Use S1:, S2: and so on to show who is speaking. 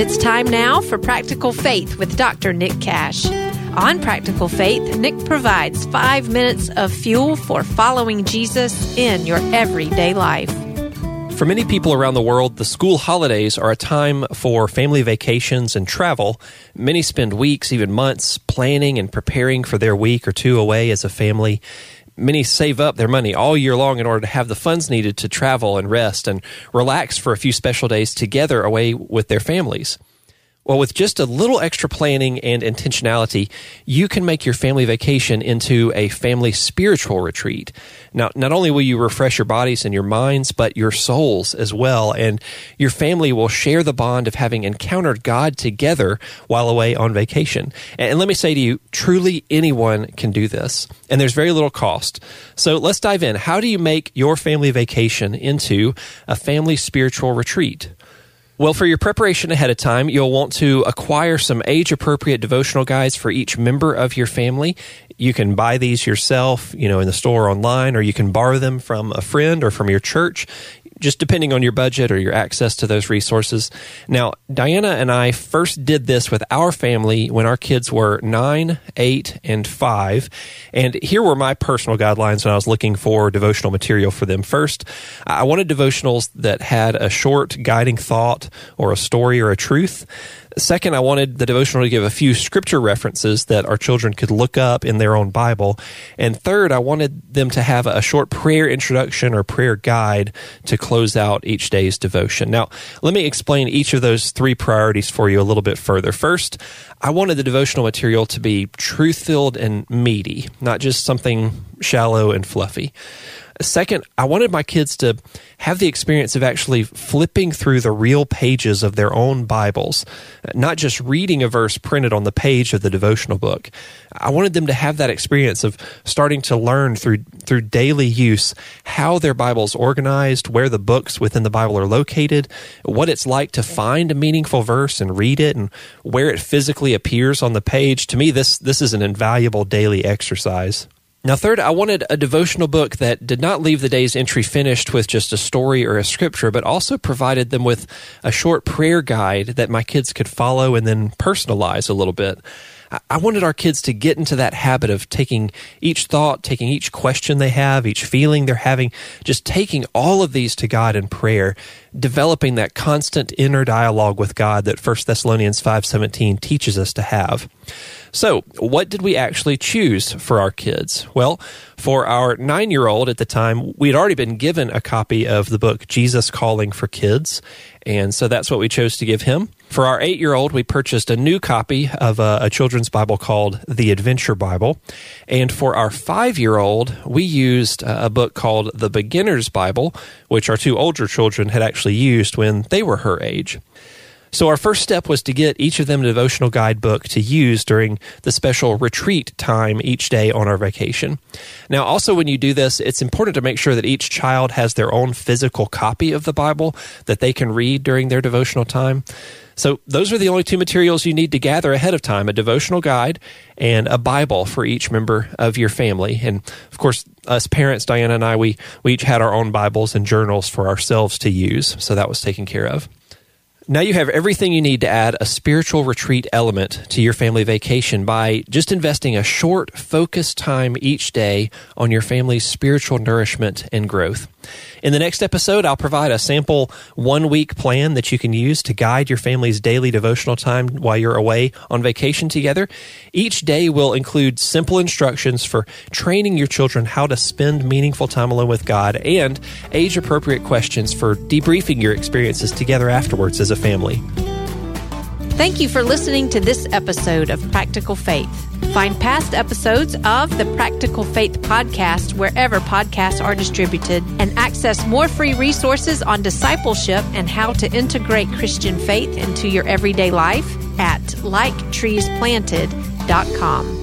S1: It's time now for Practical Faith with Dr. Nick Cash. On Practical Faith, Nick provides five minutes of fuel for following Jesus in your everyday life.
S2: For many people around the world, the school holidays are a time for family vacations and travel. Many spend weeks, even months, planning and preparing for their week or two away as a family. Many save up their money all year long in order to have the funds needed to travel and rest and relax for a few special days together away with their families. Well, with just a little extra planning and intentionality, you can make your family vacation into a family spiritual retreat. Now, not only will you refresh your bodies and your minds, but your souls as well. And your family will share the bond of having encountered God together while away on vacation. And let me say to you, truly anyone can do this. And there's very little cost. So let's dive in. How do you make your family vacation into a family spiritual retreat? Well, for your preparation ahead of time, you'll want to acquire some age appropriate devotional guides for each member of your family. You can buy these yourself, you know, in the store online, or you can borrow them from a friend or from your church just depending on your budget or your access to those resources. Now, Diana and I first did this with our family when our kids were nine, eight, and five. And here were my personal guidelines when I was looking for devotional material for them. First, I wanted devotionals that had a short guiding thought or a story or a truth. Second, I wanted the devotional to give a few scripture references that our children could look up in their own Bible. And third, I wanted them to have a short prayer introduction or prayer guide to close out each day's devotion. Now, let me explain each of those three priorities for you a little bit further. First, I wanted the devotional material to be truth filled and meaty, not just something shallow and fluffy. Second, I wanted my kids to have the experience of actually flipping through the real pages of their own Bibles, not just reading a verse printed on the page of the devotional book. I wanted them to have that experience of starting to learn through through daily use how their Bible's organized, where the books within the Bible are located, what it's like to find a meaningful verse and read it, and where it physically appears on the page. To me, this this is an invaluable daily exercise. Now, third, I wanted a devotional book that did not leave the day's entry finished with just a story or a scripture, but also provided them with a short prayer guide that my kids could follow and then personalize a little bit. I wanted our kids to get into that habit of taking each thought, taking each question they have, each feeling they're having, just taking all of these to God in prayer, developing that constant inner dialogue with God that 1 Thessalonians 5:17 teaches us to have. So, what did we actually choose for our kids? Well, for our nine year old at the time, we had already been given a copy of the book Jesus Calling for Kids, and so that's what we chose to give him. For our eight year old, we purchased a new copy of a, a, children's Bible called The Adventure Bible. And for our five year old, we used uh, a book called The Beginner's Bible, which our two older children had actually used when they were her age. So, our first step was to get each of them a devotional guidebook to use during the special retreat time each day on our vacation. Now, also, when you do this, it's important to make sure that each child has their own physical copy of the Bible that they can read during their devotional time. So, those are the only two materials you need to gather ahead of time a devotional guide and a Bible for each member of your family. And of course, us parents, Diana and I, we, we each had our own Bibles and journals for ourselves to use. So, that was taken care of. Now you have everything you need to add a spiritual retreat element to your family vacation by just investing a short, focused time each day on your family's spiritual nourishment and growth. In the next episode, I'll provide a sample one week plan that you can use to guide your family's daily devotional time while you're away on vacation together. Each day will include simple instructions for training your children how to spend meaningful time alone with God and age appropriate questions for debriefing your experiences together afterwards as a family.
S1: Thank you for listening to this episode of Practical Faith. Find past episodes of the Practical Faith podcast wherever podcasts are distributed and access more free resources on discipleship and how to integrate Christian faith into your everyday life at liketreesplanted.com.